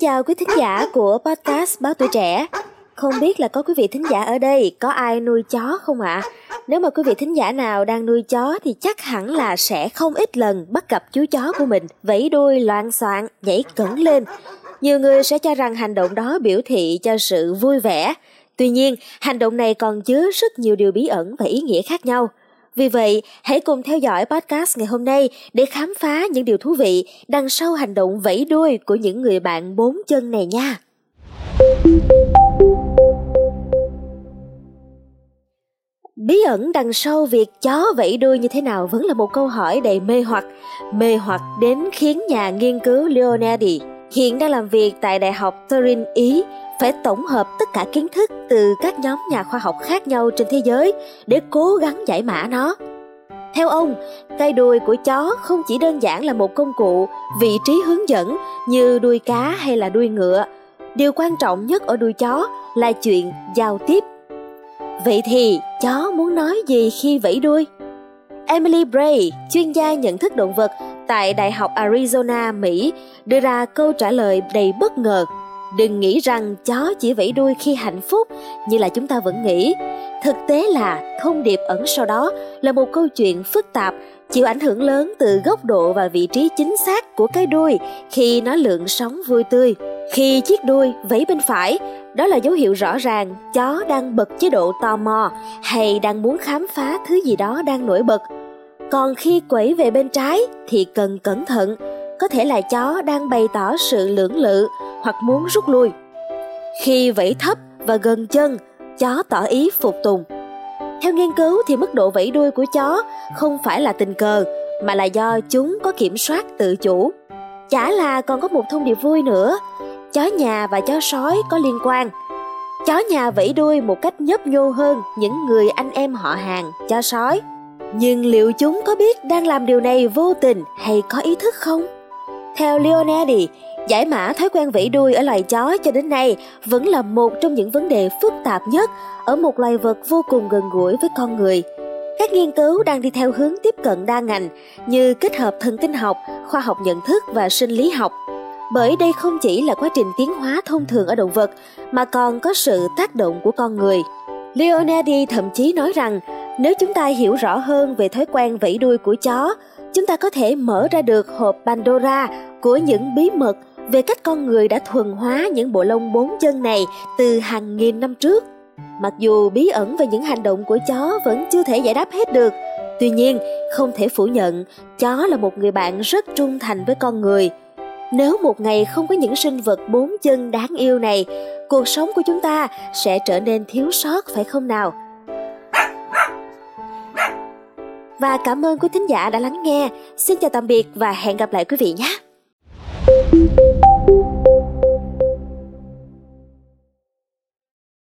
chào quý thính giả của podcast Báo Tuổi Trẻ. Không biết là có quý vị thính giả ở đây có ai nuôi chó không ạ? À? Nếu mà quý vị thính giả nào đang nuôi chó thì chắc hẳn là sẽ không ít lần bắt gặp chú chó của mình vẫy đuôi loạn soạn, nhảy cẩn lên. Nhiều người sẽ cho rằng hành động đó biểu thị cho sự vui vẻ. Tuy nhiên, hành động này còn chứa rất nhiều điều bí ẩn và ý nghĩa khác nhau. Vì vậy, hãy cùng theo dõi podcast ngày hôm nay để khám phá những điều thú vị đằng sau hành động vẫy đuôi của những người bạn bốn chân này nha. Bí ẩn đằng sau việc chó vẫy đuôi như thế nào vẫn là một câu hỏi đầy mê hoặc, mê hoặc đến khiến nhà nghiên cứu Leonardi hiện đang làm việc tại Đại học Turin, Ý phải tổng hợp tất cả kiến thức từ các nhóm nhà khoa học khác nhau trên thế giới để cố gắng giải mã nó. Theo ông, cây đuôi của chó không chỉ đơn giản là một công cụ, vị trí hướng dẫn như đuôi cá hay là đuôi ngựa. Điều quan trọng nhất ở đuôi chó là chuyện giao tiếp. Vậy thì chó muốn nói gì khi vẫy đuôi? Emily Bray, chuyên gia nhận thức động vật tại Đại học Arizona, Mỹ, đưa ra câu trả lời đầy bất ngờ. Đừng nghĩ rằng chó chỉ vẫy đuôi khi hạnh phúc như là chúng ta vẫn nghĩ. Thực tế là thông điệp ẩn sau đó là một câu chuyện phức tạp chịu ảnh hưởng lớn từ góc độ và vị trí chính xác của cái đuôi khi nó lượn sóng vui tươi. Khi chiếc đuôi vẫy bên phải đó là dấu hiệu rõ ràng chó đang bật chế độ tò mò hay đang muốn khám phá thứ gì đó đang nổi bật còn khi quẩy về bên trái thì cần cẩn thận có thể là chó đang bày tỏ sự lưỡng lự hoặc muốn rút lui. Khi vẫy thấp và gần chân, chó tỏ ý phục tùng. Theo nghiên cứu thì mức độ vẫy đuôi của chó không phải là tình cờ mà là do chúng có kiểm soát tự chủ. Chả là còn có một thông điệp vui nữa, chó nhà và chó sói có liên quan. Chó nhà vẫy đuôi một cách nhấp nhô hơn những người anh em họ hàng chó sói. Nhưng liệu chúng có biết đang làm điều này vô tình hay có ý thức không? Theo Leonardi, giải mã thói quen vẫy đuôi ở loài chó cho đến nay vẫn là một trong những vấn đề phức tạp nhất ở một loài vật vô cùng gần gũi với con người. Các nghiên cứu đang đi theo hướng tiếp cận đa ngành như kết hợp thần kinh học, khoa học nhận thức và sinh lý học. Bởi đây không chỉ là quá trình tiến hóa thông thường ở động vật mà còn có sự tác động của con người. Leonardi thậm chí nói rằng nếu chúng ta hiểu rõ hơn về thói quen vẫy đuôi của chó, chúng ta có thể mở ra được hộp Pandora của những bí mật về cách con người đã thuần hóa những bộ lông bốn chân này từ hàng nghìn năm trước. Mặc dù bí ẩn về những hành động của chó vẫn chưa thể giải đáp hết được, tuy nhiên không thể phủ nhận chó là một người bạn rất trung thành với con người. Nếu một ngày không có những sinh vật bốn chân đáng yêu này, cuộc sống của chúng ta sẽ trở nên thiếu sót phải không nào? Và cảm ơn quý thính giả đã lắng nghe. Xin chào tạm biệt và hẹn gặp lại quý vị nhé.